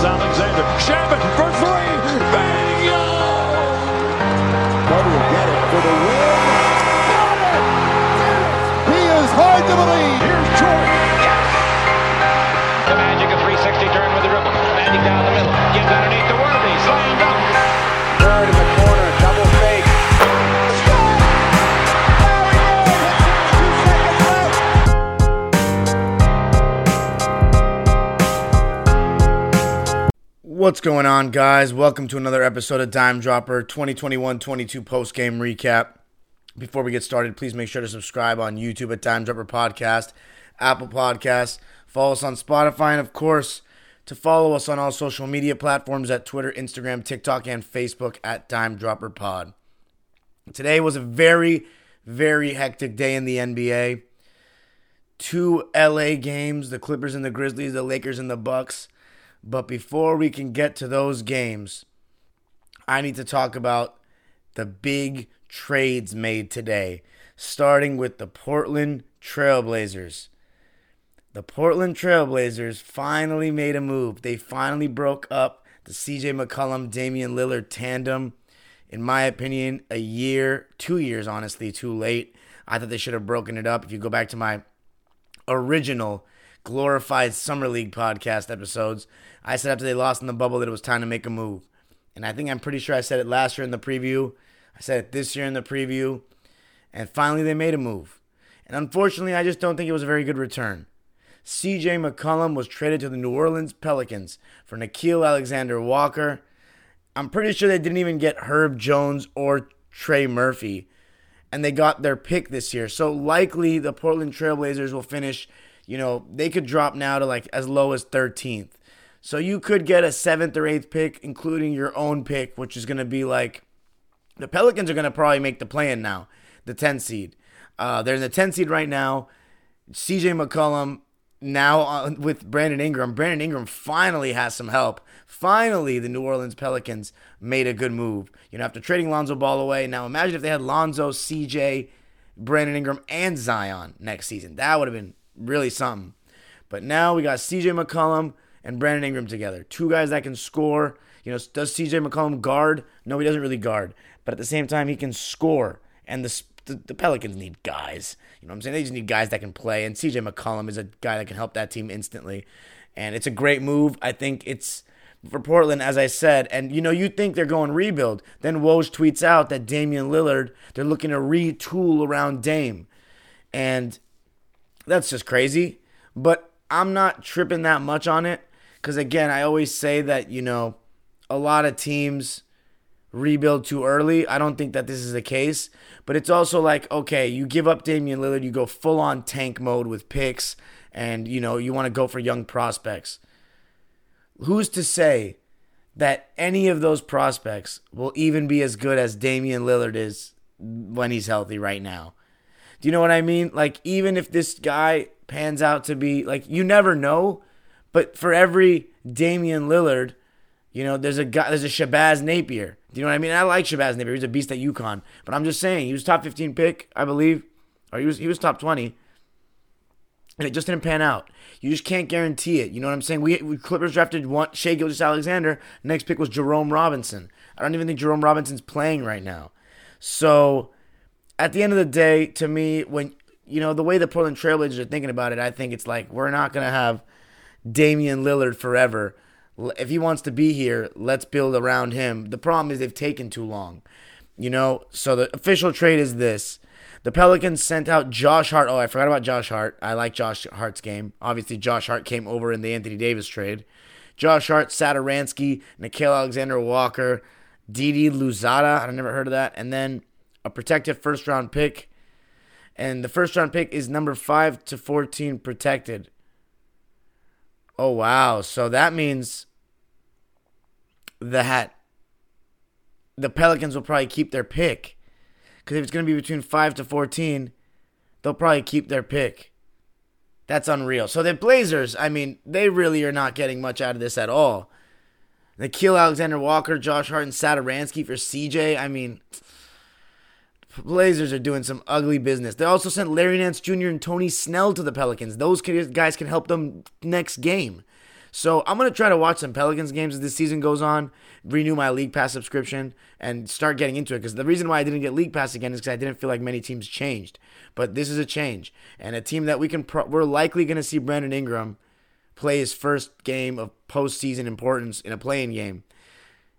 Gilgeous-Alexander. What's going on, guys? Welcome to another episode of Dime Dropper 2021 22 post game recap. Before we get started, please make sure to subscribe on YouTube at Dime Dropper Podcast, Apple Podcasts, follow us on Spotify, and of course, to follow us on all social media platforms at Twitter, Instagram, TikTok, and Facebook at Dime Dropper Pod. Today was a very, very hectic day in the NBA. Two LA games, the Clippers and the Grizzlies, the Lakers and the Bucks. But before we can get to those games, I need to talk about the big trades made today, starting with the Portland Trailblazers. The Portland Trailblazers finally made a move. They finally broke up the CJ McCollum Damian Lillard tandem. In my opinion, a year, two years, honestly, too late. I thought they should have broken it up. If you go back to my original glorified Summer League podcast episodes, I said after they lost in the bubble that it was time to make a move. And I think I'm pretty sure I said it last year in the preview. I said it this year in the preview. And finally, they made a move. And unfortunately, I just don't think it was a very good return. CJ McCollum was traded to the New Orleans Pelicans for Nickeil Alexander Walker. I'm pretty sure they didn't even get Herb Jones or Trey Murphy. And they got their pick this year. So likely the Portland Trailblazers will finish, you know, they could drop now to like as low as 13th. So you could get a seventh or eighth pick, including your own pick, which is going to be like the Pelicans are going to probably make the play in now, the 10 seed. Uh, they're in the 10 seed right now. CJ McCollum now with Brandon Ingram. Brandon Ingram finally has some help. Finally, the New Orleans Pelicans made a good move. You know, after trading Lonzo Ball away, now imagine if they had Lonzo, CJ, Brandon Ingram, and Zion next season. That would have been really something. But now we got CJ McCollum and Brandon Ingram together. Two guys that can score. You know, does CJ McCollum guard? No, he doesn't really guard. But at the same time, he can score. And the, the, the Pelicans need guys. You know what I'm saying? They just need guys that can play. And CJ McCollum is a guy that can help that team instantly. And it's a great move. I think it's for Portland, as I said. And, you know, you think they're going rebuild. Then Woj tweets out that Damian Lillard, they're looking to retool around Dame. And that's just crazy. But I'm not tripping that much on it because, again, I always say that, you know, a lot of teams rebuild too early. I don't think that this is the case. But it's also like, okay, you give up Damian Lillard, you go full on tank mode with picks, and, you know, you want to go for young prospects. Who's to say that any of those prospects will even be as good as Damian Lillard is when he's healthy right now? Do you know what I mean? Like, even if this guy pans out to be, like, you never know. But for every Damian Lillard, you know, there's a guy, there's a Shabazz Napier. Do you know what I mean? I like Shabazz Napier. He's a beast at UConn. But I'm just saying, he was top 15 pick, I believe, or he was he was top 20, and it just didn't pan out. You just can't guarantee it. You know what I'm saying? We, we Clippers drafted one Shai Gilgeous Alexander. Next pick was Jerome Robinson. I don't even think Jerome Robinson's playing right now. So, at the end of the day, to me, when you know the way the Portland Trailblazers are thinking about it, I think it's like we're not gonna have Damian Lillard forever. If he wants to be here, let's build around him. The problem is they've taken too long. You know, so the official trade is this. The Pelicans sent out Josh Hart. Oh, I forgot about Josh Hart. I like Josh Hart's game. Obviously, Josh Hart came over in the Anthony Davis trade. Josh Hart, Satoransky, Nickeil Alexander Walker, Didi Louzada. I never heard of that. And then a protected first round pick. And the first round pick is number 5 to 14 protected. Oh, wow. So that means that the Pelicans will probably keep their pick. Because if it's going to be between 5 to 14, they'll probably keep their pick. That's unreal. So the Blazers, I mean, they really are not getting much out of this at all. Nickeil Alexander Walker, Josh Hart, and Satoransky for CJ. I mean, Blazers are doing some ugly business. They also sent Larry Nance Jr. and Tony Snell to the Pelicans. Those guys can help them next game. So I'm gonna try to watch some Pelicans games as this season goes on, renew my League Pass subscription, and start getting into it. Because the reason why I didn't get League Pass again is because I didn't feel like many teams changed. But this is a change, and a team that we can pro- we're likely gonna see Brandon Ingram play his first game of postseason importance in a playing game,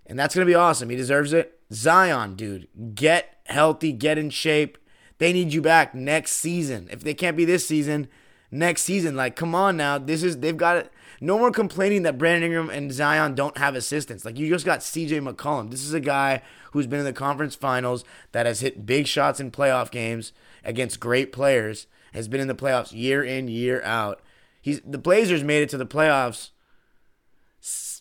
and that's gonna be awesome. He deserves it. Zion, dude, get healthy, get in shape. They need you back next season. If they can't be this season, next season. Like, come on now. This is they've got it. No more complaining that Brandon Ingram and Zion don't have assistance. Like you just got CJ McCollum. This is a guy who's been in the conference finals that has hit big shots in playoff games against great players. Has been in the playoffs year in year out. He's the Blazers made it to the playoffs.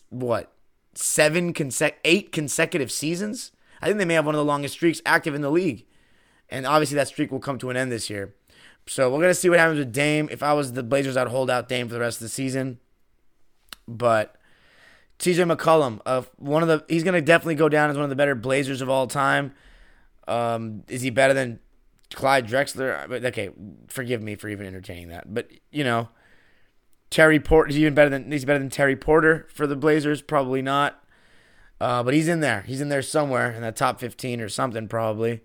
What seven consec eight consecutive seasons? I think they may have one of the longest streaks active in the league. And obviously that streak will come to an end this year. So we're gonna see what happens with Dame. If I was the Blazers, I'd hold out Dame for the rest of the season. But CJ McCollum, uh, one of the he's gonna definitely go down as one of the better Blazers of all time. Um, is he better than Clyde Drexler? Okay, forgive me for even entertaining that, but you know, Terry Porter is even better than he's better than Terry Porter for the Blazers. Probably not. Uh, but he's in there. He's in there somewhere in the top 15 or something, probably.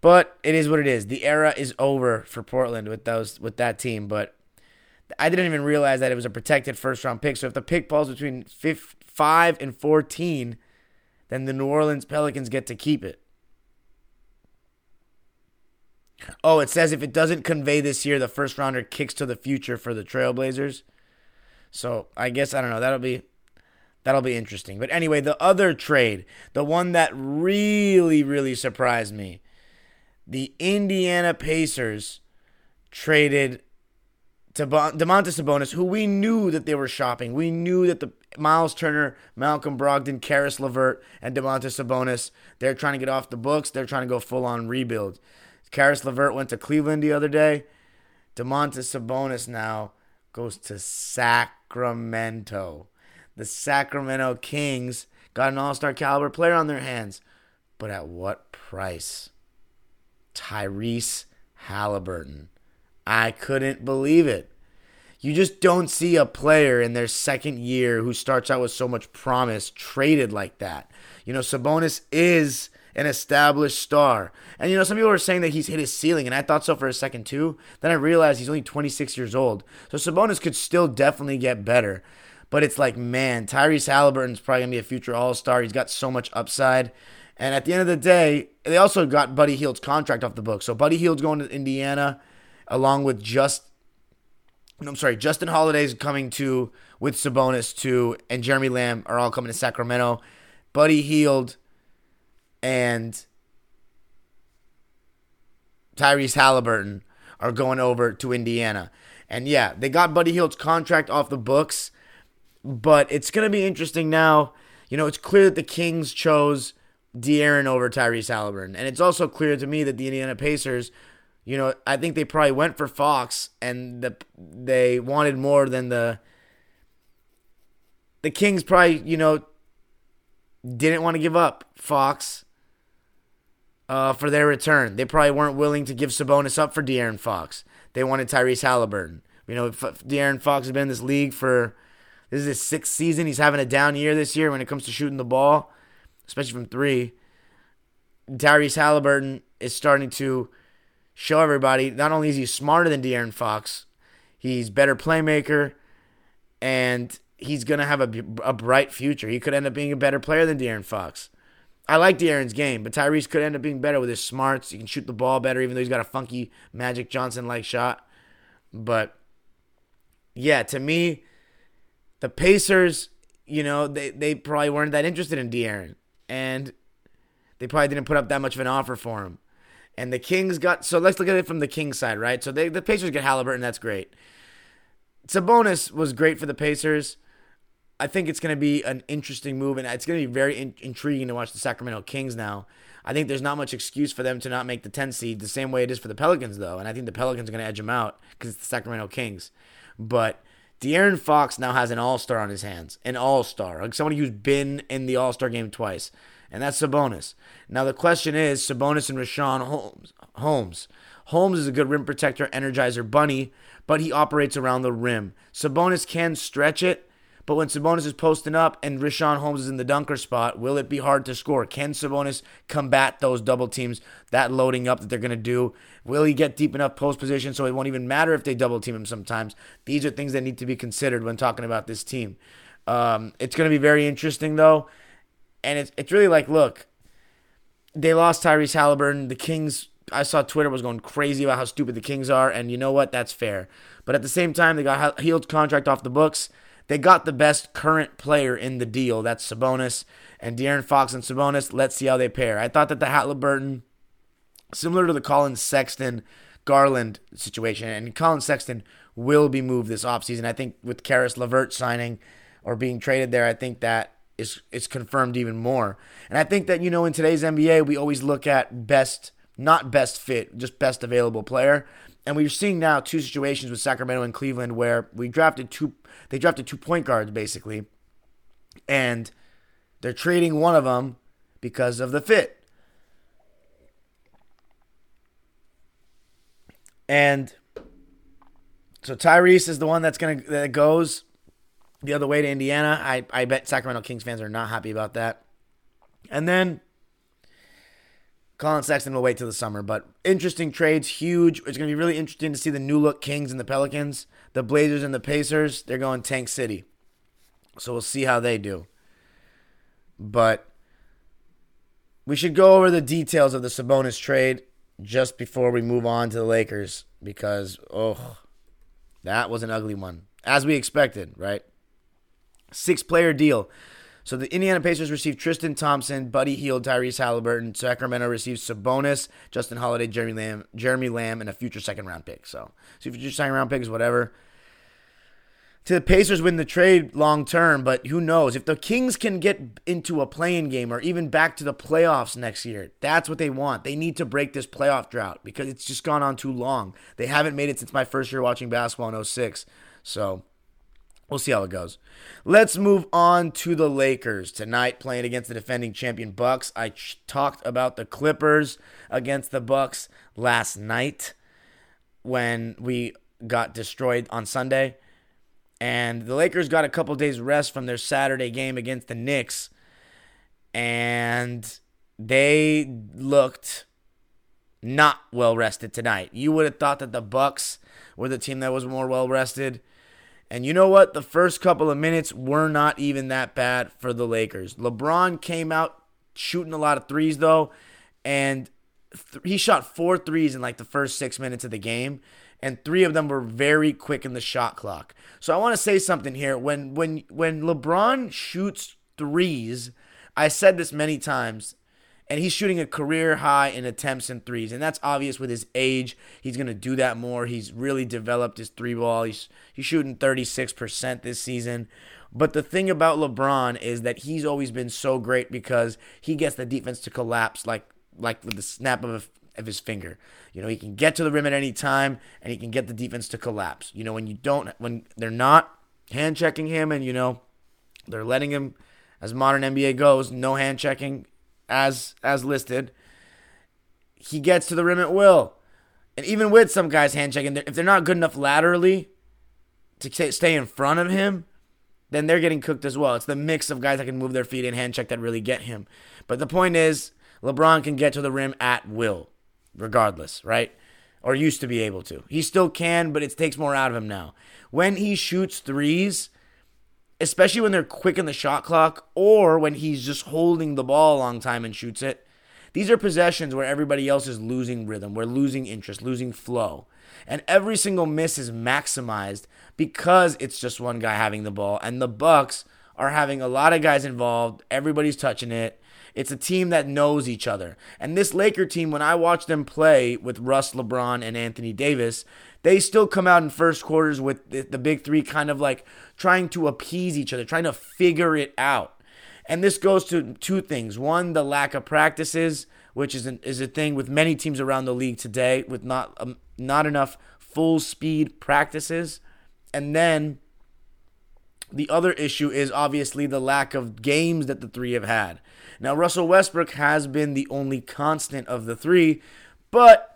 But it is what it is. The era is over for Portland with those with that team. But I didn't even realize that it was a protected first round pick. So if the pick falls between five and 14, then the New Orleans Pelicans get to keep it. Oh, it says if it doesn't convey this year, the first rounder kicks to the future for the Trailblazers. So I guess I don't know. That'll be that'll be interesting. But anyway, the other trade, the one that really, really surprised me, the Indiana Pacers traded to Domantas Sabonis, who we knew that they were shopping. We knew that the Miles Turner, Malcolm Brogdon, Caris LeVert, and Domantas Sabonis, they're trying to get off the books. They're trying to go full on rebuild. Caris LeVert went to Cleveland the other day. Domantas Sabonis now goes to Sacramento. The Sacramento Kings got an all star caliber player on their hands. But at what price? Tyrese Halliburton. I couldn't believe it. You just don't see a player in their second year who starts out with so much promise traded like that. You know, Sabonis is an established star. And you know, some people are saying that he's hit his ceiling, and I thought so for a second too. Then I realized he's only 26 years old. So Sabonis could still definitely get better. But it's like, man, Tyrese Halliburton's probably gonna be a future all star. He's got so much upside. And at the end of the day, they also got Buddy Hield's contract off the book. So Buddy Hield's going to Indiana, along with just I'm sorry, Justin Holiday's coming to with Sabonis too, and Jeremy Lamb are all coming to Sacramento. Buddy Hield and Tyrese Halliburton are going over to Indiana. And yeah, they got Buddy Hield's contract off the books, but it's going to be interesting now. You know, it's clear that the Kings chose De'Aaron over Tyrese Halliburton. And it's also clear to me that the Indiana Pacers, you know, I think they probably went for Fox and the, they wanted more than the the Kings probably, you know, didn't want to give up Fox uh, for their return. They probably weren't willing to give Sabonis up for De'Aaron Fox. They wanted Tyrese Halliburton. You know, De'Aaron Fox has been in this league for this is his sixth season. He's having a down year this year when it comes to shooting the ball especially from three. Tyrese Halliburton is starting to show everybody not only is he smarter than De'Aaron Fox, he's better playmaker, and he's gonna have a, a bright future. He could end up being a better player than De'Aaron Fox. I like De'Aaron's game, but Tyrese could end up being better with his smarts. He can shoot the ball better, even though he's got a funky Magic Johnson like shot. But yeah, to me, the Pacers, you know, they, they probably weren't that interested in De'Aaron and they probably didn't put up that much of an offer for him. And the Kings got so let's look at it from the Kings side, right? So they, the Pacers get Halliburton, that's great. Sabonis was great for the Pacers. I think it's going to be an interesting move, and it's going to be very in- intriguing to watch the Sacramento Kings now. I think there's not much excuse for them to not make the 10 seed the same way it is for the Pelicans, though. And I think the Pelicans are going to edge them out because it's the Sacramento Kings. But De'Aaron Fox now has an all star on his hands, an all star, like somebody who's been in the all star game twice, and that's Sabonis. Now the question is Sabonis and Richaun Holmes. Holmes. Holmes is a good rim protector, energizer bunny, but he operates around the rim. Sabonis can stretch it, But when Sabonis is posting up and Richaun Holmes is in the dunker spot, will it be hard to score? Can Sabonis combat those double teams, that loading up that they're going to do? Will he get deep enough post position so it won't even matter if they double team him sometimes? These are things that need to be considered when talking about this team. Um, it's going to be very interesting, though. And it's, it's really like, look, they lost Tyrese Halliburton. The Kings, I saw Twitter was going crazy about how stupid the Kings are. And you know what? That's fair. But at the same time, they got Hield's contract off the books. They got the best current player in the deal. That's Sabonis and De'Aaron Fox and Sabonis. Let's see how they pair. I thought that the Halliburton, similar to the Collin Sexton Garland situation, and Collin Sexton will be moved this offseason. I think with Caris LeVert signing or being traded there, I think that is is confirmed even more. And I think that you know in today's NBA, we always look at best, not best fit, just best available player. And we're seeing now two situations with Sacramento and Cleveland where we drafted two they drafted two point guards basically. And they're trading one of them because of the fit. And so Tyrese is the one that's gonna that goes the other way to Indiana. I, I bet Sacramento Kings fans are not happy about that. And then Collin Sexton will wait till the summer, but interesting trades, huge. It's going to be really interesting to see the new look Kings and the Pelicans, the Blazers and the Pacers. They're going Tank City. So we'll see how they do. But we should go over the details of the Sabonis trade just before we move on to the Lakers because, oh, that was an ugly one, as we expected, right? Six player deal. So the Indiana Pacers received Tristan Thompson, Buddy Hield, Tyrese Halliburton. Sacramento receives Sabonis, Justin Holiday, Jeremy Lamb, Jeremy Lamb, and a future second round pick. So, so future second round picks, whatever. To the Pacers win the trade long term, but who knows? If the Kings can get into a playing game or even back to the playoffs next year, that's what they want. They need to break this playoff drought because it's just gone on too long. They haven't made it since my first year watching basketball in 06. So We'll see how it goes. Let's move on to the Lakers tonight playing against the defending champion Bucks. I ch- talked about the Clippers against the Bucks last night when we got destroyed on Sunday. And the Lakers got a couple days rest from their Saturday game against the Knicks and they looked not well rested tonight. You would have thought that the Bucks were the team that was more well rested. And you know what? The first couple of minutes were not even that bad for the Lakers. LeBron came out shooting a lot of threes, though, and th- he shot four threes in like the first six minutes of the game, and three of them were very quick in the shot clock. So I want to say something here. When when when LeBron shoots threes, I said this many times and he's shooting a career high in attempts and threes, and that's obvious with his age. He's going to do that more. He's really developed his three ball. He's he's shooting 36% this season. But the thing about LeBron is that he's always been so great because he gets the defense to collapse like like with the snap of of his finger. You know, he can get to the rim at any time and he can get the defense to collapse. You know, when you don't when they're not hand checking him and you know they're letting him as modern NBA goes, no hand checking as as listed, he gets to the rim at will. And even with some guys hand checking, if they're not good enough laterally to stay in front of him, then they're getting cooked as well. It's the mix of guys that can move their feet and hand check that really get him. But the point is, LeBron can get to the rim at will, regardless, right? Or used to be able to. He still can, but it takes more out of him now. When he shoots threes, especially when they're quick in the shot clock or when he's just holding the ball a long time and shoots it. These are possessions where everybody else is losing rhythm, we're losing interest, losing flow. And every single miss is maximized because it's just one guy having the ball and the Bucks are having a lot of guys involved, everybody's touching it. It's a team that knows each other. And this Laker team, when I watch them play with Russ, LeBron, and Anthony Davis, they still come out in first quarters with the, the big three kind of like trying to appease each other, trying to figure it out. And this goes to two things. One, the lack of practices, which is an, is a thing with many teams around the league today, with not um, not enough full speed practices. And then the other issue is obviously the lack of games that the three have had. Now, Russell Westbrook has been the only constant of the three, but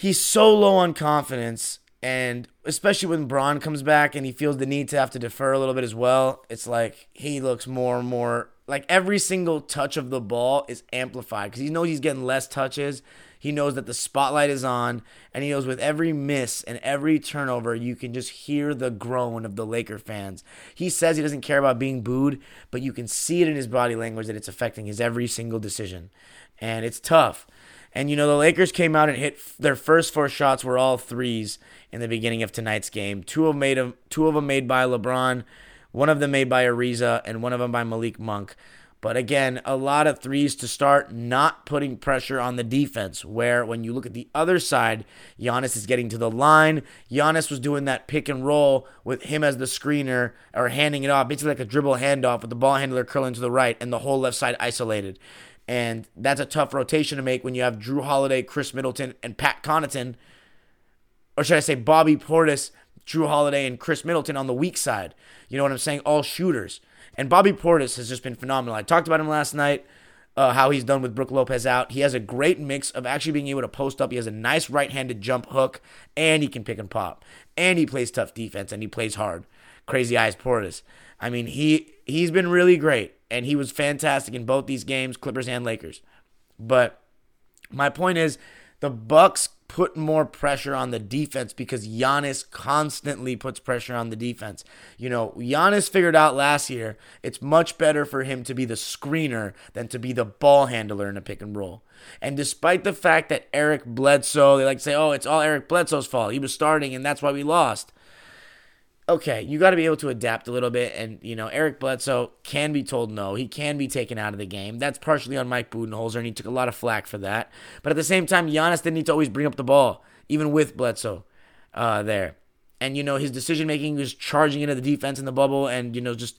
he's so low on confidence And especially when Bron comes back and he feels the need to have to defer a little bit as well, it's like he looks more and more like every single touch of the ball is amplified because he knows he's getting less touches. He knows that the spotlight is on, and he knows with every miss and every turnover, you can just hear the groan of the Laker fans. He says he doesn't care about being booed, but you can see it in his body language that it's affecting his every single decision. And it's tough. And you know, the Lakers came out and hit their first four shots were all threes in the beginning of tonight's game. Two of them made two of them made by LeBron, one of them made by Ariza, and one of them by Malik Monk. But again, a lot of threes to start, not putting pressure on the defense. Where when you look at the other side, Giannis is getting to the line. Giannis was doing that pick and roll with him as the screener or handing it off, basically like a dribble handoff with the ball handler curling to the right and the whole left side isolated. And that's a tough rotation to make when you have Jrue Holiday, Khris Middleton, and Pat Connaughton, or should I say Bobby Portis, Jrue Holiday, and Khris Middleton on the weak side. You know what I'm saying? All shooters. And Bobby Portis has just been phenomenal. I talked about him last night, uh, how he's done with Brook Lopez out. He has a great mix of actually being able to post up. He has a nice right handed jump hook, and he can pick and pop. And he plays tough defense, and he plays hard. Crazy Eyes Portis. I mean, he he's been really great, and he was fantastic in both these games, Clippers and Lakers. But my point is, the Bucks put more pressure on the defense because Giannis constantly puts pressure on the defense. You know, Giannis figured out last year it's much better for him to be the screener than to be the ball handler in a pick and roll. And despite the fact that Eric Bledsoe, they like to say, oh, it's all Eric Bledsoe's fault. He was starting and that's why we lost okay, you got to be able to adapt a little bit. And, you know, Eric Bledsoe can be told no. He can be taken out of the game. That's partially on Mike Budenholzer, and he took a lot of flack for that. But at the same time, Giannis didn't need to always bring up the ball, even with Bledsoe uh, there. And, you know, his decision making was charging into the defense in the bubble and, you know, just.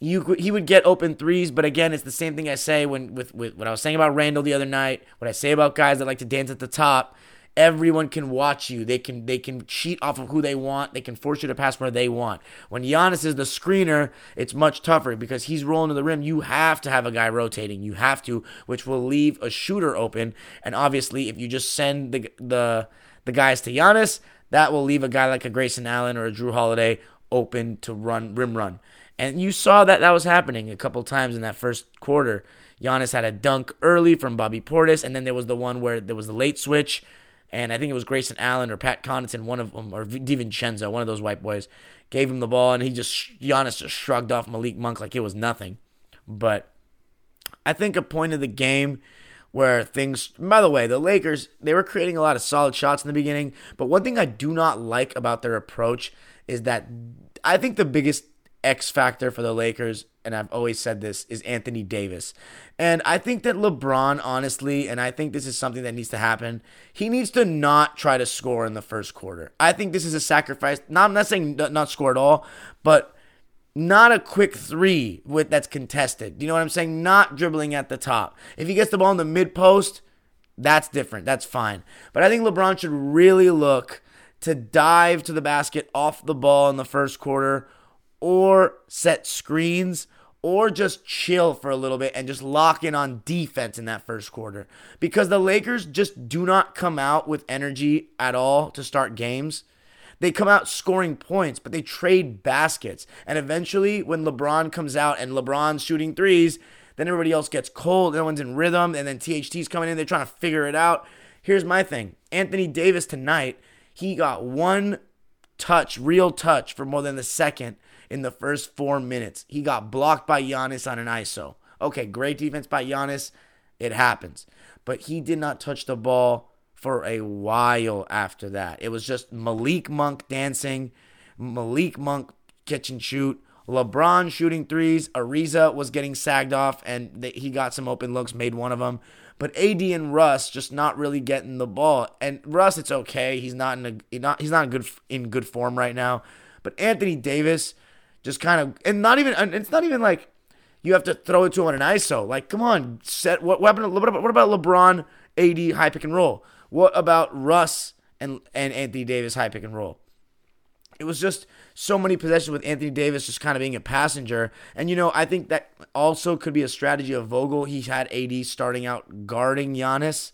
You he would get open threes, but again, it's the same thing I say when with, with what I was saying about Randle the other night. What I say about guys that like to dance at the top Everyone can watch you. They can they can cheat off of who they want. They can force you to pass where they want. When Giannis is the screener, it's much tougher because he's rolling to the rim. You have to have a guy rotating. You have to, which will leave a shooter open. And obviously, if you just send the the the guys to Giannis, that will leave a guy like a Grayson Allen or a Jrue Holiday open to run rim run. And you saw that that was happening a couple times in that first quarter. Giannis had a dunk early from Bobby Portis, and then there was the one where there was the late switch and I think it was Grayson Allen or Pat Connaughton, one of them, or DiVincenzo, one of those white boys, gave him the ball, and he just Giannis just shrugged off Malik Monk like it was nothing. But I think a point of the game where things. By the way, the Lakers they were creating a lot of solid shots in the beginning, but one thing I do not like about their approach is that I think the biggest X factor for the Lakers, and I've always said this, is Anthony Davis. And I think that LeBron, honestly, and I think this is something that needs to happen, he needs to not try to score in the first quarter. I think this is a sacrifice. Not, I'm not saying not score at all, but not a quick three with that's contested. Do you know what I'm saying? Not dribbling at the top. If he gets the ball in the mid post, that's different. That's fine. But I think LeBron should really look to dive to the basket off the ball in the first quarter or set screens or just chill for a little bit and just lock in on defense in that first quarter because the Lakers just do not come out with energy at all to start games. They come out scoring points, but they trade baskets. And eventually, when LeBron comes out and LeBron's shooting threes, then everybody else gets cold. No one's in rhythm. And then THT's coming in. They're trying to figure it out. Here's my thing Anthony Davis tonight, he got one touch, real touch, for more than a second in the first four minutes. He got blocked by Giannis on an ISO. Okay, great defense by Giannis. It happens. But he did not touch the ball for a while after that. It was just Malik Monk dancing, Malik Monk catch and shoot, LeBron shooting threes. Ariza was getting sagged off, and he got some open looks, made one of them. But AD and Russ just not really getting the ball. And Russ, it's okay. He's not in a not he's not good in good form right now. But Anthony Davis, just kind of, and not even, it's not even like you have to throw it to him on an ISO. Like, come on, set what, what, about, what about LeBron, AD high pick and roll? What about Russ and, and Anthony Davis high pick and roll? It was just so many possessions with Anthony Davis just kind of being a passenger. And, you know, I think that also could be a strategy of Vogel. He had AD starting out guarding Giannis.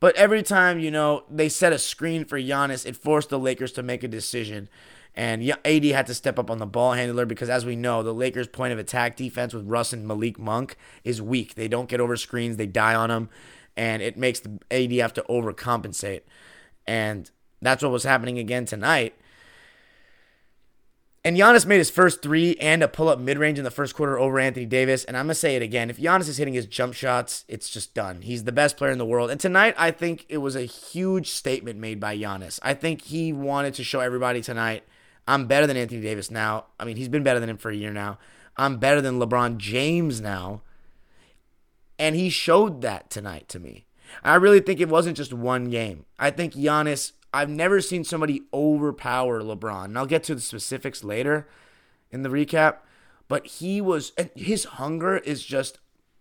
But every time, you know, they set a screen for Giannis, it forced the Lakers to make a decision. And AD had to step up on the ball handler because, as we know, the Lakers' point of attack defense with Russ and Malik Monk is weak. They don't get over screens, they die on them, and it makes the AD have to overcompensate. And that's what was happening again tonight. And Giannis made his first three and a pull up mid range in the first quarter over Anthony Davis. And I'm going to say it again. If Giannis is hitting his jump shots, it's just done. He's the best player in the world. And tonight, I think it was a huge statement made by Giannis. I think he wanted to show everybody tonight I'm better than Anthony Davis now. I mean, he's been better than him for a year now. I'm better than LeBron James now. And he showed that tonight to me. I really think it wasn't just one game. I think Giannis I've never seen somebody overpower LeBron. And I'll get to the specifics later in the recap. But he was, his hunger is just,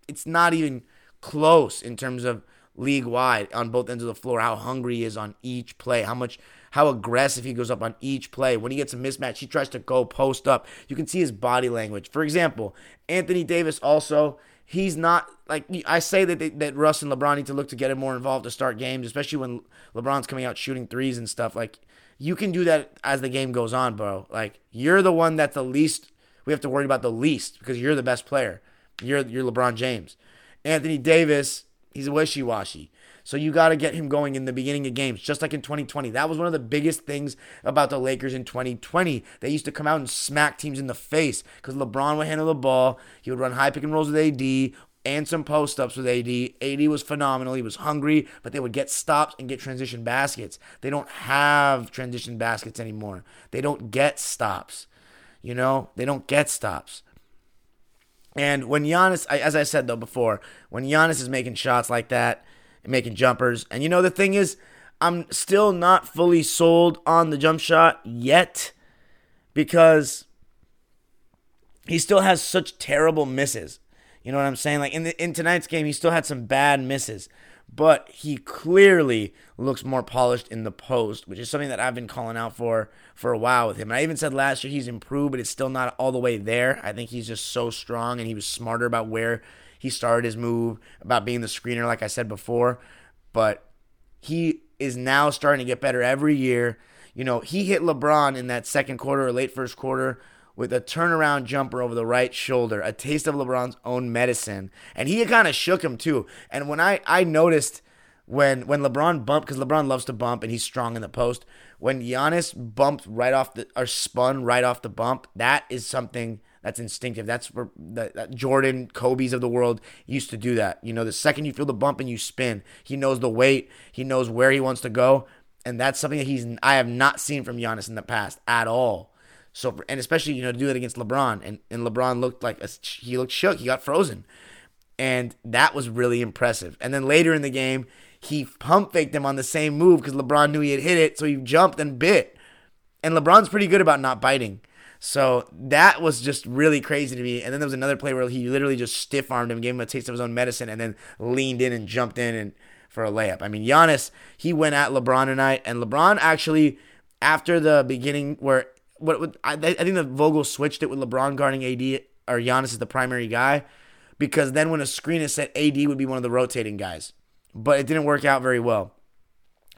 it's not even close in terms of league wide on both ends of the floor, how hungry he is on each play, how much, how aggressive he goes up on each play. When he gets a mismatch, he tries to go post up. You can see his body language. For example, Anthony Davis also, he's not like I say that they, that Russ and LeBron need to look to get him more involved to start games, especially when LeBron's coming out shooting threes and stuff. Like you can do that as the game goes on, bro. Like you're the one that's the least we have to worry about the least because you're the best player. You're you're LeBron James. Anthony Davis, he's a wishy washy. So you got to get him going in the beginning of games, just like in 2020. That was one of the biggest things about the Lakers in 2020. They used to come out and smack teams in the face because LeBron would handle the ball. He would run high pick and rolls with AD and some post ups with AD. AD was phenomenal. He was hungry, but they would get stops and get transition baskets. They don't have transition baskets anymore. They don't get stops. You know, they don't get stops. And when Giannis, as I said though before, when Giannis is making shots like that, making jumpers. And you know, the thing is, I'm still not fully sold on the jump shot yet because he still has such terrible misses. You know what I'm saying? Like in the, in tonight's game, he still had some bad misses, but he clearly looks more polished in the post, which is something that I've been calling out for for a while with him. And I even said last year he's improved, but it's still not all the way there. I think he's just so strong, and he was smarter about where he started his move about being the screener, like I said before. But he is now starting to get better every year. You know, he hit LeBron in that second quarter or late first quarter with a turnaround jumper over the right shoulder, a taste of LeBron's own medicine. And he kind of shook him too. And when I, I noticed when when LeBron bumped, because LeBron loves to bump and he's strong in the post, when Giannis bumped right off the or spun right off the bump, that is something that's instinctive. That's where the, that Jordan, Kobe's of the world used to do that. You know, the second you feel the bump and you spin, he knows the weight, he knows where he wants to go, and that's something that he's I have not seen from Giannis in the past at all. So and especially you know to do it against LeBron, and and LeBron looked like a, he looked shook, he got frozen, and that was really impressive. And then later in the game, he pump faked him on the same move because LeBron knew he had hit it, so he jumped and bit. And LeBron's pretty good about not biting. So that was just really crazy to me. And then there was another play where he literally just stiff armed him, gave him a taste of his own medicine, and then leaned in and jumped in and for a layup. I mean, Giannis, he went at LeBron tonight, and LeBron actually, after the beginning, where what, I, I think the Vogel switched it with LeBron guarding AD or Giannis is the primary guy, because then when a screen is set, AD would be one of the rotating guys. But it didn't work out very well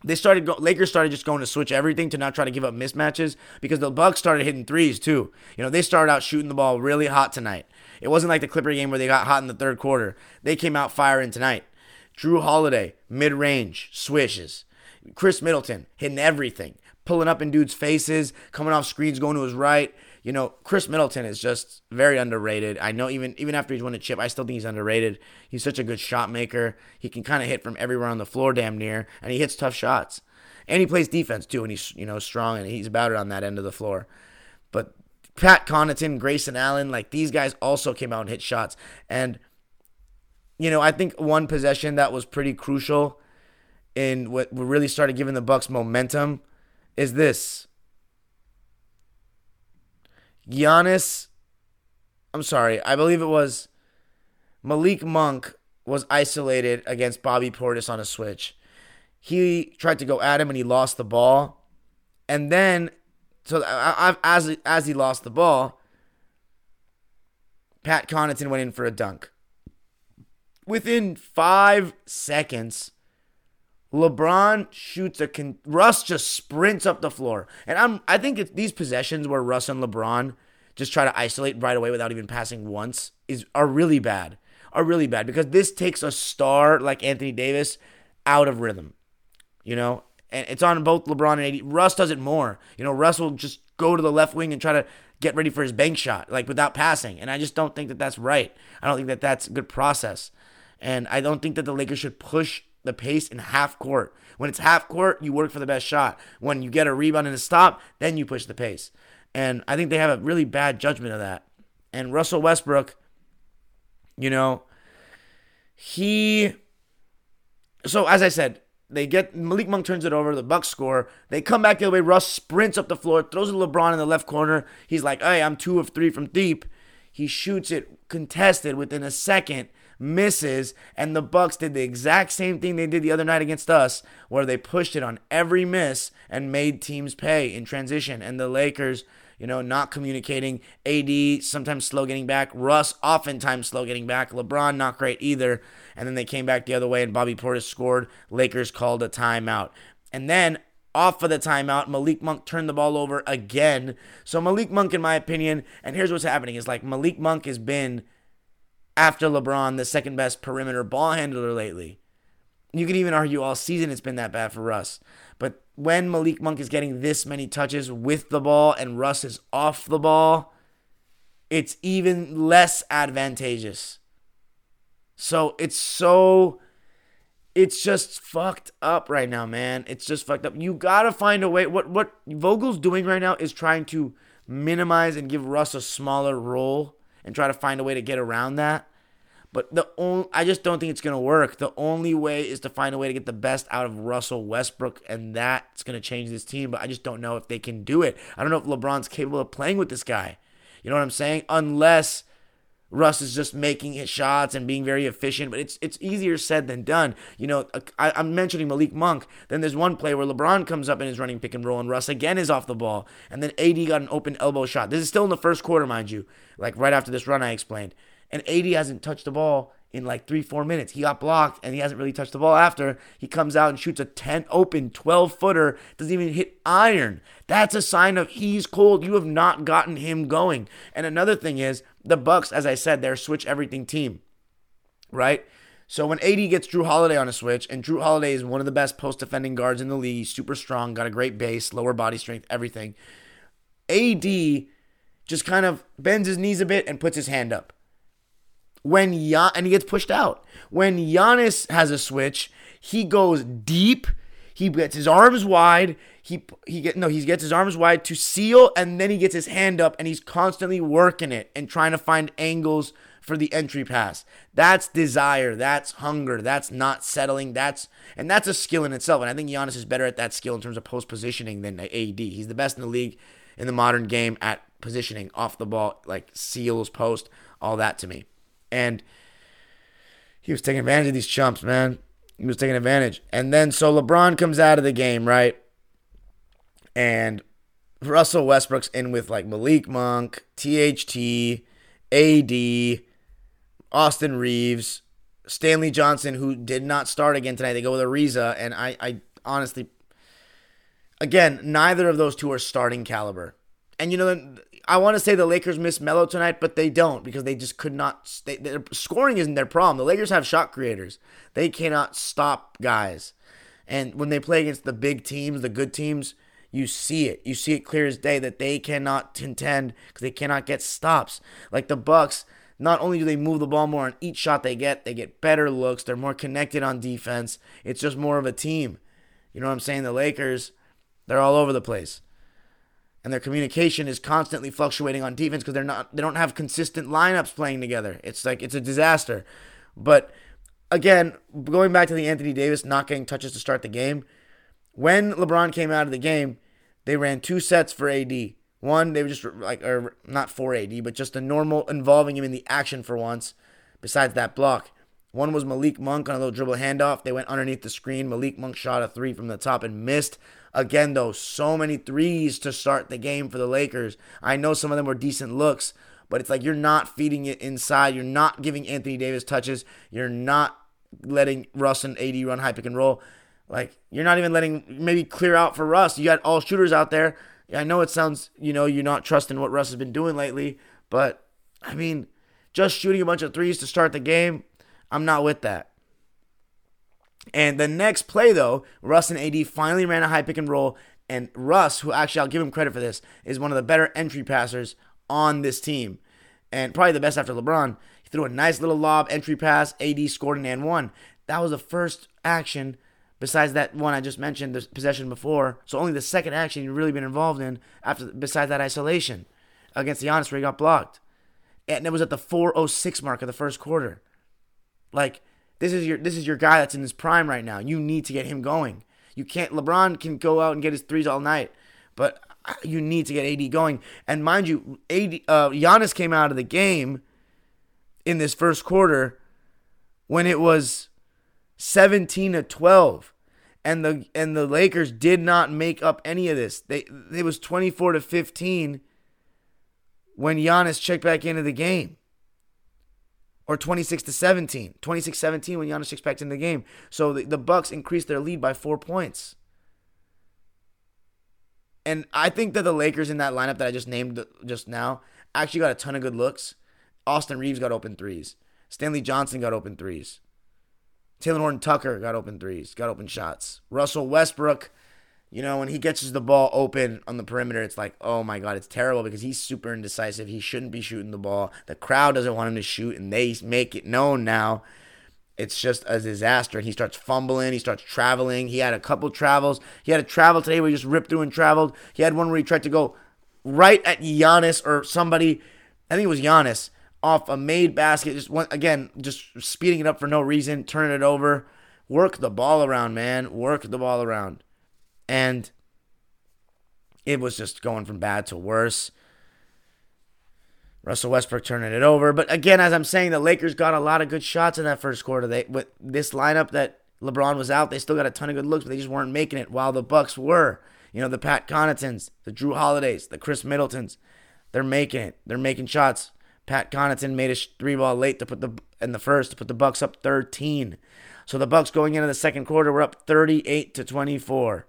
they started go, Lakers started just going to switch everything to not try to give up mismatches because the Bucks started hitting threes too. You know, they started out shooting the ball really hot tonight. It wasn't like the Clipper game where they got hot in the third quarter. They came out firing tonight. Jrue Holiday, mid-range, swishes. Khris Middleton hitting everything, pulling up in dudes' faces, coming off screens, going to his right you know, Khris Middleton is just very underrated. I know even even after he's won a chip, I still think he's underrated. He's such a good shot maker. He can kind of hit from everywhere on the floor, damn near, and he hits tough shots. And he plays defense too, and he's you know strong and he's about it on that end of the floor. But Pat Connaughton, Grayson Allen, like these guys also came out and hit shots. And you know, I think one possession that was pretty crucial in what really started giving the Bucks momentum is this. Giannis, I'm sorry, I believe it was Malik Monk was isolated against Bobby Portis on a switch. He tried to go at him and he lost the ball. And then, so as, as he lost the ball, Pat Connaughton went in for a dunk. Within five seconds, LeBron shoots a con- Russ just sprints up the floor, and I'm I think it's these possessions where Russ and LeBron just try to isolate right away without even passing once is are really bad, are really bad because this takes a star like Anthony Davis out of rhythm, you know, and it's on both LeBron and AD. Russ does it more, you know. Russ will just go to the left wing and try to get ready for his bank shot like without passing, and I just don't think that that's right. I don't think that that's a good process, and I don't think that the Lakers should push the pace in half court. When it's half court, you work for the best shot. When you get a rebound and a stop, then you push the pace. And I think they have a really bad judgment of that. And Russell Westbrook, you know, he. So as I said, they get Malik Monk turns it over. The Bucks score. They come back the other way. Russ sprints up the floor, throws it to LeBron in the left corner. He's like, "Hey, I'm two of three from deep." He shoots it contested within a second misses, and the Bucks did the exact same thing they did the other night against us, where they pushed it on every miss and made teams pay in transition. And the Lakers, you know, not communicating. AD sometimes slow getting back. Russ oftentimes slow getting back. LeBron not great either. And then they came back the other way, and Bobby Portis scored. Lakers called a timeout, and then off of the timeout. Malik Monk turned the ball over again. So Malik Monk, in my opinion, and here's what's happening: is like Malik Monk has been after LeBron, the second best perimeter ball handler lately. You could even argue all season it's been that bad for Russ. But when Malik Monk is getting this many touches with the ball and Russ is off the ball, it's even less advantageous. So it's so it's just fucked up right now, man. It's just fucked up. You gotta find a way. What what Vogel's doing right now is trying to minimize and give Russ a smaller role and try to find a way to get around that. But the only, I just don't think it's going to work. The only way is to find a way to get the best out of Russell Westbrook, and that's going to change this team. But I just don't know if they can do it. I don't know if LeBron's capable of playing with this guy. You know what I'm saying? Unless Russ is just making his shots and being very efficient, but it's it's easier said than done. You know, uh, I, am mentioning Malik Monk. Then there's one play where LeBron comes up and is running pick and roll, and Russ again is off the ball, and then AD got an open elbow shot. This is still in the first quarter, mind you, like right after this run I explained and AD hasn't touched the ball in like three, four minutes. He got blocked and he hasn't really touched the ball after. He comes out and shoots a 10 open 12 footer, doesn't even hit iron. That's a sign of he's cold. You have not gotten him going. And another thing is the Bucks, as I said, they're switch everything team, right? So when AD gets Jrue Holiday on a switch, and Jrue Holiday is one of the best post defending guards in the league, super strong, got a great base, lower body strength, everything. AD just kind of bends his knees a bit and puts his hand up when Gian- and he gets pushed out. When Giannis has a switch, he goes deep. He gets his arms wide. He he get no, he gets his arms wide to seal, and then he gets his hand up, and he's constantly working it and trying to find angles for the entry pass. That's desire. That's hunger. That's not settling. That's and that's a skill in itself. And I think Giannis is better at that skill in terms of post positioning than AD. He's the best in the league in the modern game at positioning off the ball, like seals, post, all that to me. And he was taking advantage of these chumps, man. He was taking advantage. And then so LeBron comes out of the game, right? And Russell Westbrook's in with like Malik Monk, THT, AD, Austin Reaves, Stanley Johnson, who did not start again tonight. They go with Ariza, and I, I honestly, again, neither of those two are starting caliber. And you know, I want to say the Lakers missed Melo tonight, but they don't because they just could not. They, their scoring isn't their problem. The Lakers have shot creators. They cannot stop guys. And when they play against the big teams, the good teams, you see it. You see it clear as day that they cannot contend because they cannot get stops. Like the Bucks, not only do they move the ball more on each shot they get, they get better looks. They're more connected on defense. It's just more of a team. You know what I'm saying? The Lakers, they're all over the place and their communication is constantly fluctuating on defense because they're not they don't have consistent lineups playing together. It's like it's a disaster. But again, going back to the Anthony Davis not getting touches to start the game, when LeBron came out of the game, they ran two sets for AD. One, they were just like or not for AD, but just a normal involving him in the action for once. Besides that block, one was Malik Monk on a little dribble handoff. They went underneath the screen. Malik Monk shot a three from the top and missed. Again, though, so many threes to start the game for the Lakers. I know some of them were decent looks, but it's like you're not feeding it inside. You're not giving Anthony Davis touches. You're not letting Russ and AD run high pick and roll. Like you're not even letting maybe clear out for Russ. You got all shooters out there. I know it sounds, you know, you're not trusting what Russ has been doing lately, but I mean, just shooting a bunch of threes to start the game, I'm not with that. And the next play, though, Russ and AD finally ran a high pick and roll. And Russ, who actually I'll give him credit for this, is one of the better entry passers on this team. And probably the best after LeBron. He threw a nice little lob entry pass. AD scored an and one. That was the first action besides that one I just mentioned, the possession before. So only the second action you've really been involved in after besides that isolation against the Giannis where he got blocked. And it was at the 406 mark of the first quarter. Like this is your this is your guy that's in his prime right now. You need to get him going. You can't LeBron can go out and get his threes all night, but you need to get AD going. And mind you, AD uh, Giannis came out of the game in this first quarter when it was 17 to 12 and the and the Lakers did not make up any of this. They it was 24 to 15 when Giannis checked back into the game. Or 26 to 17. 26-17 when Giannis back into the game. So the, the Bucks increased their lead by 4 points. And I think that the Lakers in that lineup that I just named just now actually got a ton of good looks. Austin Reaves got open threes. Stanley Johnson got open threes. Talen Horton Tucker got open threes, got open shots. Russell Westbrook, you know, when he gets the ball open on the perimeter, it's like, oh my God, it's terrible because he's super indecisive. He shouldn't be shooting the ball. The crowd doesn't want him to shoot, and they make it known now. It's just a disaster. And he starts fumbling. He starts traveling. He had a couple travels. He had a travel today where he just ripped through and traveled. He had one where he tried to go right at Giannis or somebody. I think it was Giannis off a made basket. Just one, again, just speeding it up for no reason, turning it over. Work the ball around, man. Work the ball around. And it was just going from bad to worse. Russell Westbrook turning it over. But again, as I'm saying, the Lakers got a lot of good shots in that first quarter. They with this lineup that LeBron was out, they still got a ton of good looks, but they just weren't making it while the Bucks were. You know, the Pat Connaughtons, the Jrue Holidays, the Khris Middletons, they're making it. They're making shots. Pat Connaughton made a three ball late to put the in the first to put the Bucks up 13. So the Bucks going into the second quarter were up 38 to 24.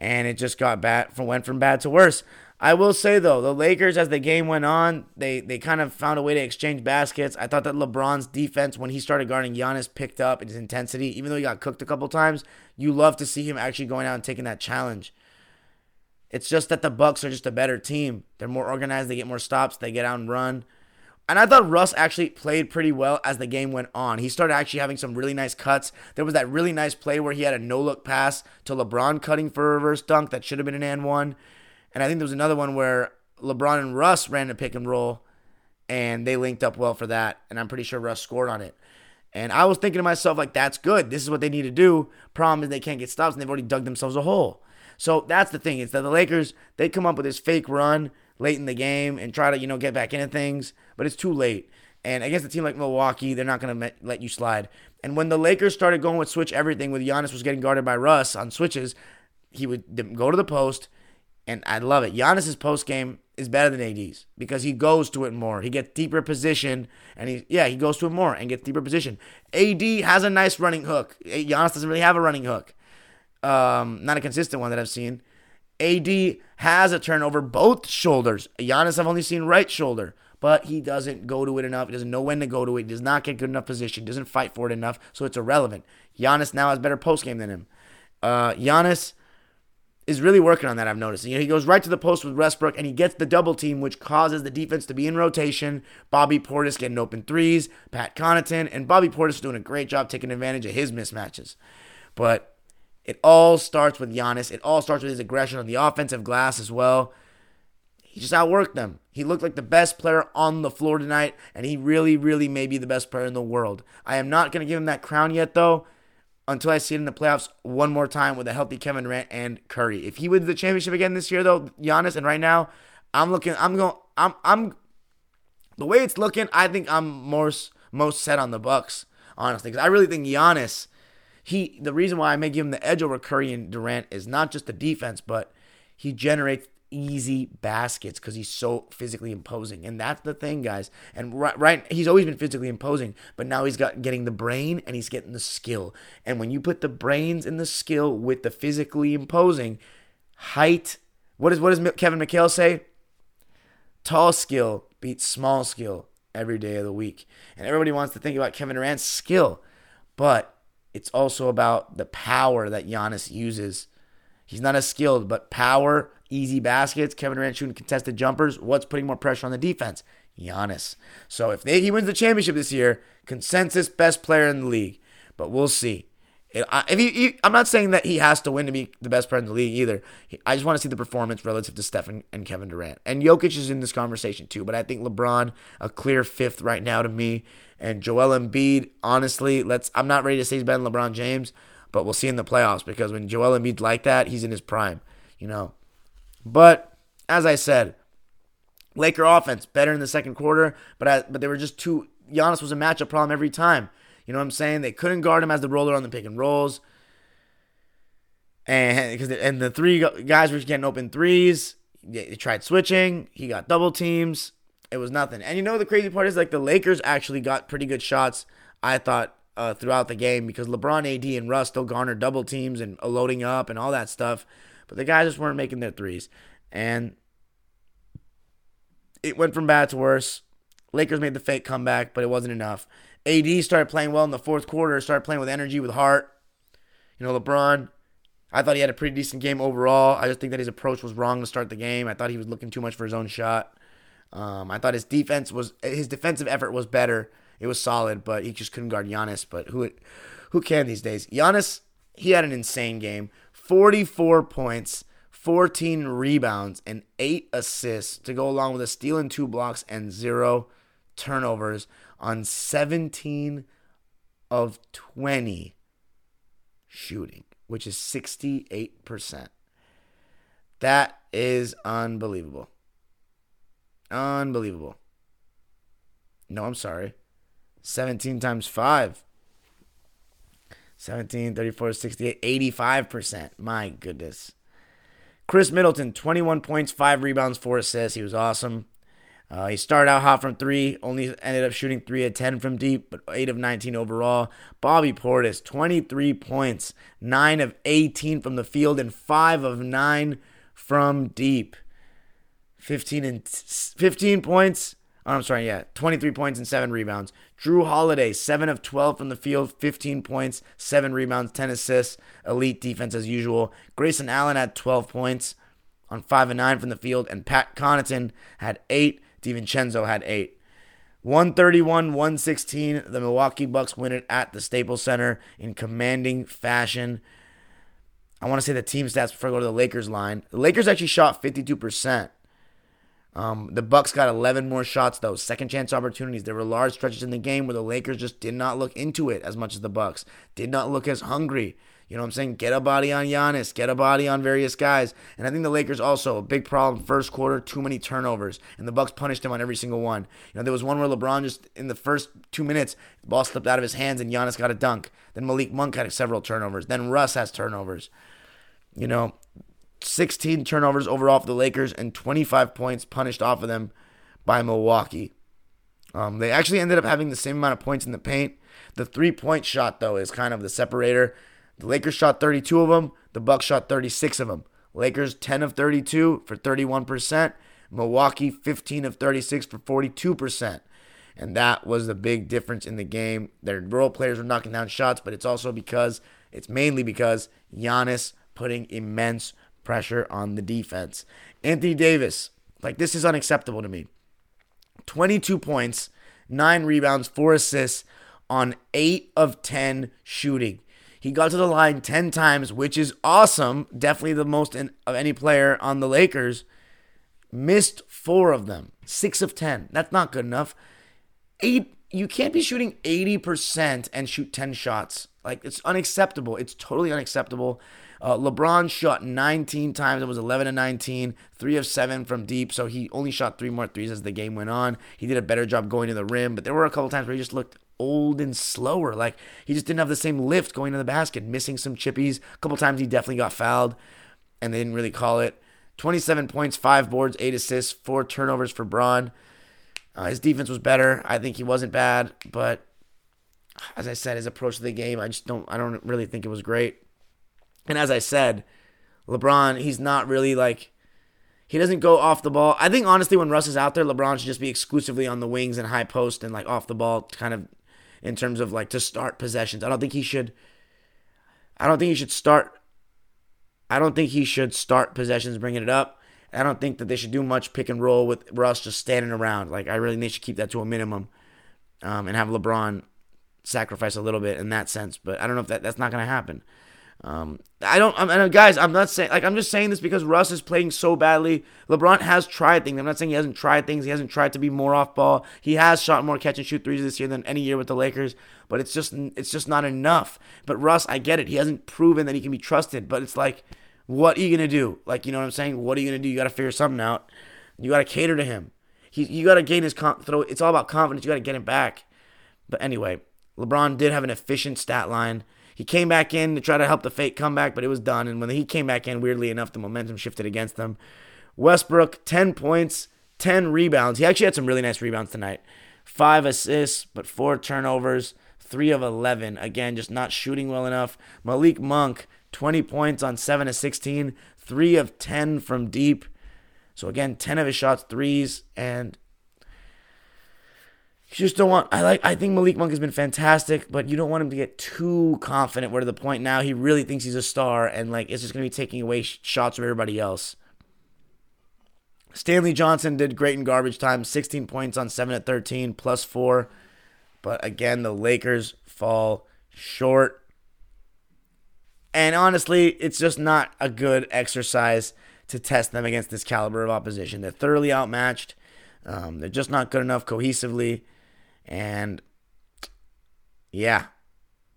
And it just got bad from went from bad to worse. I will say though, the Lakers as the game went on, they they kind of found a way to exchange baskets. I thought that LeBron's defense when he started guarding Giannis picked up his intensity. Even though he got cooked a couple times, you love to see him actually going out and taking that challenge. It's just that the Bucks are just a better team. They're more organized. They get more stops. They get out and run. And I thought Russ actually played pretty well as the game went on. He started actually having some really nice cuts. There was that really nice play where he had a no look pass to LeBron cutting for a reverse dunk that should have been an and one. And I think there was another one where LeBron and Russ ran a pick and roll and they linked up well for that. And I'm pretty sure Russ scored on it. And I was thinking to myself, like, that's good. This is what they need to do. Problem is they can't get stops and they've already dug themselves a hole. So that's the thing. Is that the Lakers they come up with this fake run late in the game and try to you know get back into things, but it's too late. And against a team like Milwaukee, they're not going to let you slide. And when the Lakers started going with switch everything, with Giannis was getting guarded by Russ on switches, he would go to the post, and I love it. Giannis's post game is better than AD's because he goes to it more. He gets deeper position, and he yeah he goes to it more and gets deeper position. AD has a nice running hook. Giannis doesn't really have a running hook um, not a consistent one that I've seen. AD has a turnover both shoulders. Giannis, I've only seen right shoulder, but he doesn't go to it enough. He doesn't know when to go to it. He does not get good enough position. Doesn't fight for it enough, so it's irrelevant. Giannis now has better post game than him. Uh, Giannis is really working on that. I've noticed. You know, he goes right to the post with Westbrook, and he gets the double team, which causes the defense to be in rotation. Bobby Portis getting open threes, Pat Connaughton, and Bobby Portis doing a great job taking advantage of his mismatches. But it all starts with Giannis. It all starts with his aggression on the offensive glass as well. He just outworked them. He looked like the best player on the floor tonight, and he really, really may be the best player in the world. I am not going to give him that crown yet, though, until I see it in the playoffs one more time with a healthy Kevin Durant and Curry. If he wins the championship again this year, though, Giannis, and right now, I'm looking, I'm going, I'm, I'm, the way it's looking, I think I'm most most set on the Bucks, honestly, because I really think Giannis he the reason why I may give him the edge over Curry and Durant is not just the defense, but he generates easy baskets because he's so physically imposing. And that's the thing, guys. And right, right, he's always been physically imposing, but now he's got getting the brain and he's getting the skill. And when you put the brains and the skill with the physically imposing, height, what is what does Kevin McHale say? Tall skill beats small skill every day of the week. And everybody wants to think about Kevin Durant's skill, but it's also about the power that Giannis uses. He's not as skilled, but power, easy baskets, Kevin Durant shooting contested jumpers. What's putting more pressure on the defense? Giannis. So if they, he wins the championship this year, consensus best player in the league. But we'll see. If he, he, I'm not saying that he has to win to be the best player in the league either. I just want to see the performance relative to Stephen and Kevin Durant. And Jokic is in this conversation too, but I think LeBron a clear fifth right now to me. And Joel Embiid, honestly, let's. I'm not ready to say he's better than LeBron James, but we'll see in the playoffs because when Joel Embiid's like that, he's in his prime, you know. But as I said, Laker offense better in the second quarter, but I, but they were just too. Giannis was a matchup problem every time. You know what I'm saying? They couldn't guard him as the roller on the pick and rolls. And because and the three guys were getting open threes. They tried switching. He got double teams. It was nothing. And you know the crazy part is like the Lakers actually got pretty good shots. I thought uh, throughout the game because LeBron, AD, and Russ still garnered double teams and loading up and all that stuff. But the guys just weren't making their threes. And it went from bad to worse. Lakers made the fake comeback, but it wasn't enough. AD started playing well in the fourth quarter, started playing with energy, with heart. You know, LeBron, I thought he had a pretty decent game overall. I just think that his approach was wrong to start the game. I thought he was looking too much for his own shot. Um, I thought his defense was his defensive effort was better. It was solid, but he just couldn't guard Giannis. But who who can these days? Giannis, he had an insane game. 44 points, 14 rebounds, and 8 assists to go along with a steal and two blocks and zero turnovers on 17 of 20 shooting, which is 68%. That is unbelievable. Unbelievable. No, I'm sorry. 17 times 5. 17, 34, 68, 85%. My goodness. Khris Middleton, 21 points, 5 rebounds, 4 assists. He was awesome. Uh, he started out hot from three, only ended up shooting three of 10 from deep, but 8 of 19 overall. Bobby Portis, 23 points, 9 of 18 from the field, and 5 of 9 from deep. 15 and 15 points. Oh, I'm sorry, yeah, 23 points and 7 rebounds. Jrue Holiday, 7 of 12 from the field, 15 points, 7 rebounds, 10 assists. Elite defense as usual. Grayson Allen had 12 points on 5 and 9 from the field, and Pat Connaughton had 8 DiVincenzo had eight. 131 116. The Milwaukee Bucks win it at the Staples Center in commanding fashion. I want to say the team stats before I go to the Lakers line. The Lakers actually shot 52%. Um, the Bucks got 11 more shots though, second chance opportunities. There were large stretches in the game where the Lakers just did not look into it as much as the Bucks. Did not look as hungry. You know what I'm saying? Get a body on Giannis, get a body on various guys. And I think the Lakers also a big problem first quarter, too many turnovers, and the Bucks punished him on every single one. You know, there was one where LeBron just in the first 2 minutes, the ball slipped out of his hands and Giannis got a dunk. Then Malik Monk had several turnovers. Then Russ has turnovers. You know, 16 turnovers overall for the Lakers and 25 points punished off of them by Milwaukee. Um, they actually ended up having the same amount of points in the paint. The three point shot, though, is kind of the separator. The Lakers shot 32 of them. The Bucks shot 36 of them. Lakers 10 of 32 for 31%. Milwaukee 15 of 36 for 42%. And that was the big difference in the game. Their role players were knocking down shots, but it's also because, it's mainly because Giannis putting immense pressure on the defense. Anthony Davis, like this is unacceptable to me. 22 points, 9 rebounds, 4 assists on 8 of 10 shooting. He got to the line 10 times, which is awesome. Definitely the most in, of any player on the Lakers. Missed four of them, six of 10. That's not good enough. Eight, you can't be shooting 80% and shoot 10 shots. Like, it's unacceptable. It's totally unacceptable. Uh, LeBron shot 19 times. It was 11 to 19, three of seven from deep. So he only shot three more threes as the game went on. He did a better job going to the rim, but there were a couple times where he just looked old and slower. Like he just didn't have the same lift going to the basket, missing some chippies. A couple times he definitely got fouled, and they didn't really call it. 27 points, five boards, eight assists, four turnovers for Bron. Uh, his defense was better. I think he wasn't bad, but as I said, his approach to the game, I just don't. I don't really think it was great. And as I said, LeBron, he's not really like he doesn't go off the ball. I think honestly, when Russ is out there, LeBron should just be exclusively on the wings and high post and like off the ball, kind of in terms of like to start possessions. I don't think he should. I don't think he should start. I don't think he should start possessions, bringing it up. I don't think that they should do much pick and roll with Russ just standing around. Like I really they should keep that to a minimum, um, and have LeBron sacrifice a little bit in that sense. But I don't know if that that's not going to happen. Um, I don't, I'm, and guys, I'm not saying like I'm just saying this because Russ is playing so badly. LeBron has tried things. I'm not saying he hasn't tried things. He hasn't tried to be more off ball. He has shot more catch and shoot threes this year than any year with the Lakers, but it's just it's just not enough. But Russ, I get it. He hasn't proven that he can be trusted. But it's like, what are you gonna do? Like you know what I'm saying? What are you gonna do? You got to figure something out. You got to cater to him. He, you got to gain his con- throw. It's all about confidence. You got to get him back. But anyway, LeBron did have an efficient stat line. He came back in to try to help the fake comeback, but it was done. And when he came back in, weirdly enough, the momentum shifted against them. Westbrook, 10 points, 10 rebounds. He actually had some really nice rebounds tonight. Five assists, but four turnovers, three of 11. Again, just not shooting well enough. Malik Monk, 20 points on 7 of 16, three of 10 from deep. So again, 10 of his shots threes, and you just don't want. I like. I think Malik Monk has been fantastic, but you don't want him to get too confident. Where to the point now, he really thinks he's a star, and like it's just going to be taking away sh- shots from everybody else. Stanley Johnson did great in garbage time, 16 points on 7 at 13, plus 4. But again, the Lakers fall short. And honestly, it's just not a good exercise to test them against this caliber of opposition. They're thoroughly outmatched. Um, they're just not good enough cohesively. And yeah,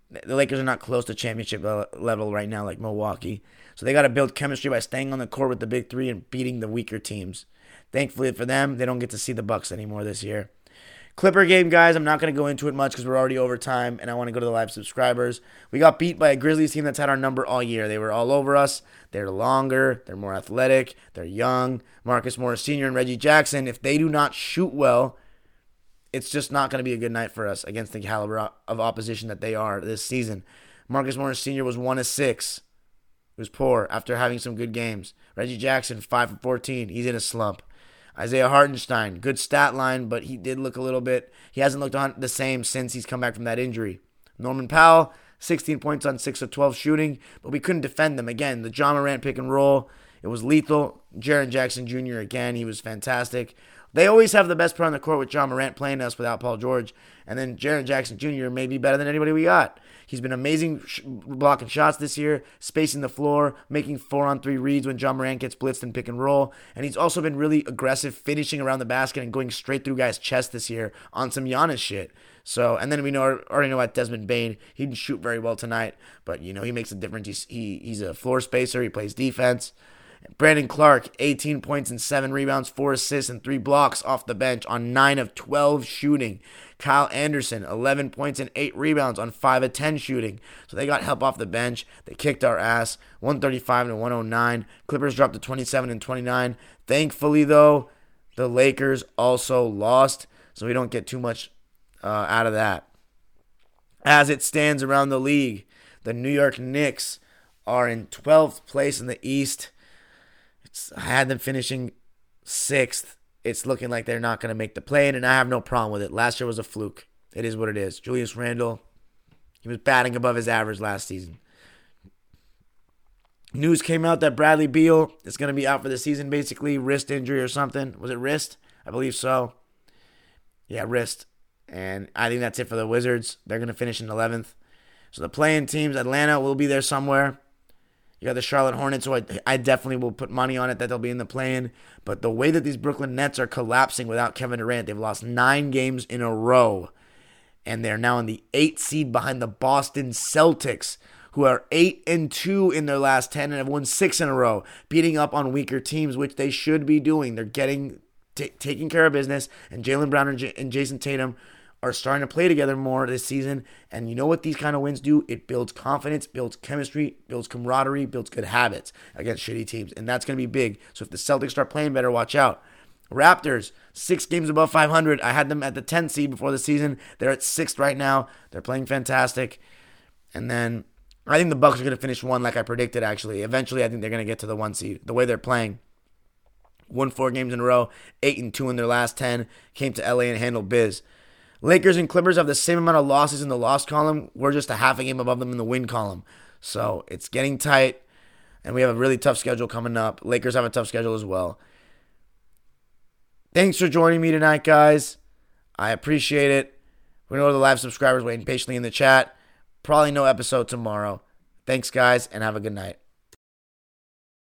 the Lakers are not close to championship level right now, like Milwaukee. So they got to build chemistry by staying on the court with the big three and beating the weaker teams. Thankfully for them, they don't get to see the Bucks anymore this year. Clipper game, guys. I'm not going to go into it much because we're already over time, and I want to go to the live subscribers. We got beat by a Grizzlies team that's had our number all year. They were all over us. They're longer. They're more athletic. They're young. Marcus Morris Sr. and Reggie Jackson. If they do not shoot well, it's just not going to be a good night for us against the caliber of opposition that they are this season. Marcus Morris Sr. was one of six. It was poor after having some good games. Reggie Jackson, 5 for 14. He's in a slump. Isaiah Hartenstein, good stat line, but he did look a little bit. He hasn't looked on the same since he's come back from that injury. Norman Powell, 16 points on 6 of 12 shooting, but we couldn't defend them. Again, the Ja Morant pick and roll, it was lethal. Jaren Jackson Jr., again, he was fantastic. They always have the best player on the court with Ja Morant playing us without Paul George. And then Jaren Jackson Jr. may be better than anybody we got. He's been amazing sh- blocking shots this year, spacing the floor, making four on three reads when Ja Morant gets blitzed and pick and roll. And he's also been really aggressive, finishing around the basket and going straight through guys' chest this year on some Giannis shit. So, and then we know already know about Desmond Bane. He didn't shoot very well tonight, but you know he makes a difference. He's he, he's a floor spacer. He plays defense. Brandon Clarke, 18 points and 7 rebounds, 4 assists, and 3 blocks off the bench on 9 of 12 shooting. Kyle Anderson, 11 points and 8 rebounds on 5 of 10 shooting. So they got help off the bench. They kicked our ass, 135 to 109. Clippers dropped to 27 and 29. Thankfully, though, the Lakers also lost, so we don't get too much uh, out of that. As it stands around the league, the New York Knicks are in 12th place in the East I had them finishing sixth. It's looking like they're not going to make the play and I have no problem with it. Last year was a fluke. It is what it is. Julius Randle, he was batting above his average last season. News came out that Bradley Beal is going to be out for the season, basically wrist injury or something. Was it wrist? I believe so. Yeah, wrist. And I think that's it for the Wizards. They're going to finish in 11th. So the playing teams, Atlanta will be there somewhere. You got the Charlotte Hornets, so I, I definitely will put money on it that they'll be in the play-in. But the way that these Brooklyn Nets are collapsing without Kevin Durant, they've lost nine games in a row, and they're now in the eight seed behind the Boston Celtics, who are eight and two in their last ten and have won six in a row, beating up on weaker teams, which they should be doing. They're getting t- taking care of business, and Jaylen Brown and, J- and Jayson Tatum are starting to play together more this season. And you know what these kind of wins do? It builds confidence, builds chemistry, builds camaraderie, builds good habits against shitty teams. And that's going to be big. So if the Celtics start playing better, watch out. Raptors, six games above 500. I had them at the 10th seed before the season. They're at sixth right now. They're playing fantastic. And then I think the Bucks are going to finish one like I predicted, actually. Eventually, I think they're going to get to the one seed. The way they're playing. Won four games in a row, eight and two in their last 10. Came to LA and handled biz. Lakers and Clippers have the same amount of losses in the loss column. We're just a half a game above them in the win column. So it's getting tight. And we have a really tough schedule coming up. Lakers have a tough schedule as well. Thanks for joining me tonight, guys. I appreciate it. We know the live subscribers waiting patiently in the chat. Probably no episode tomorrow. Thanks, guys, and have a good night.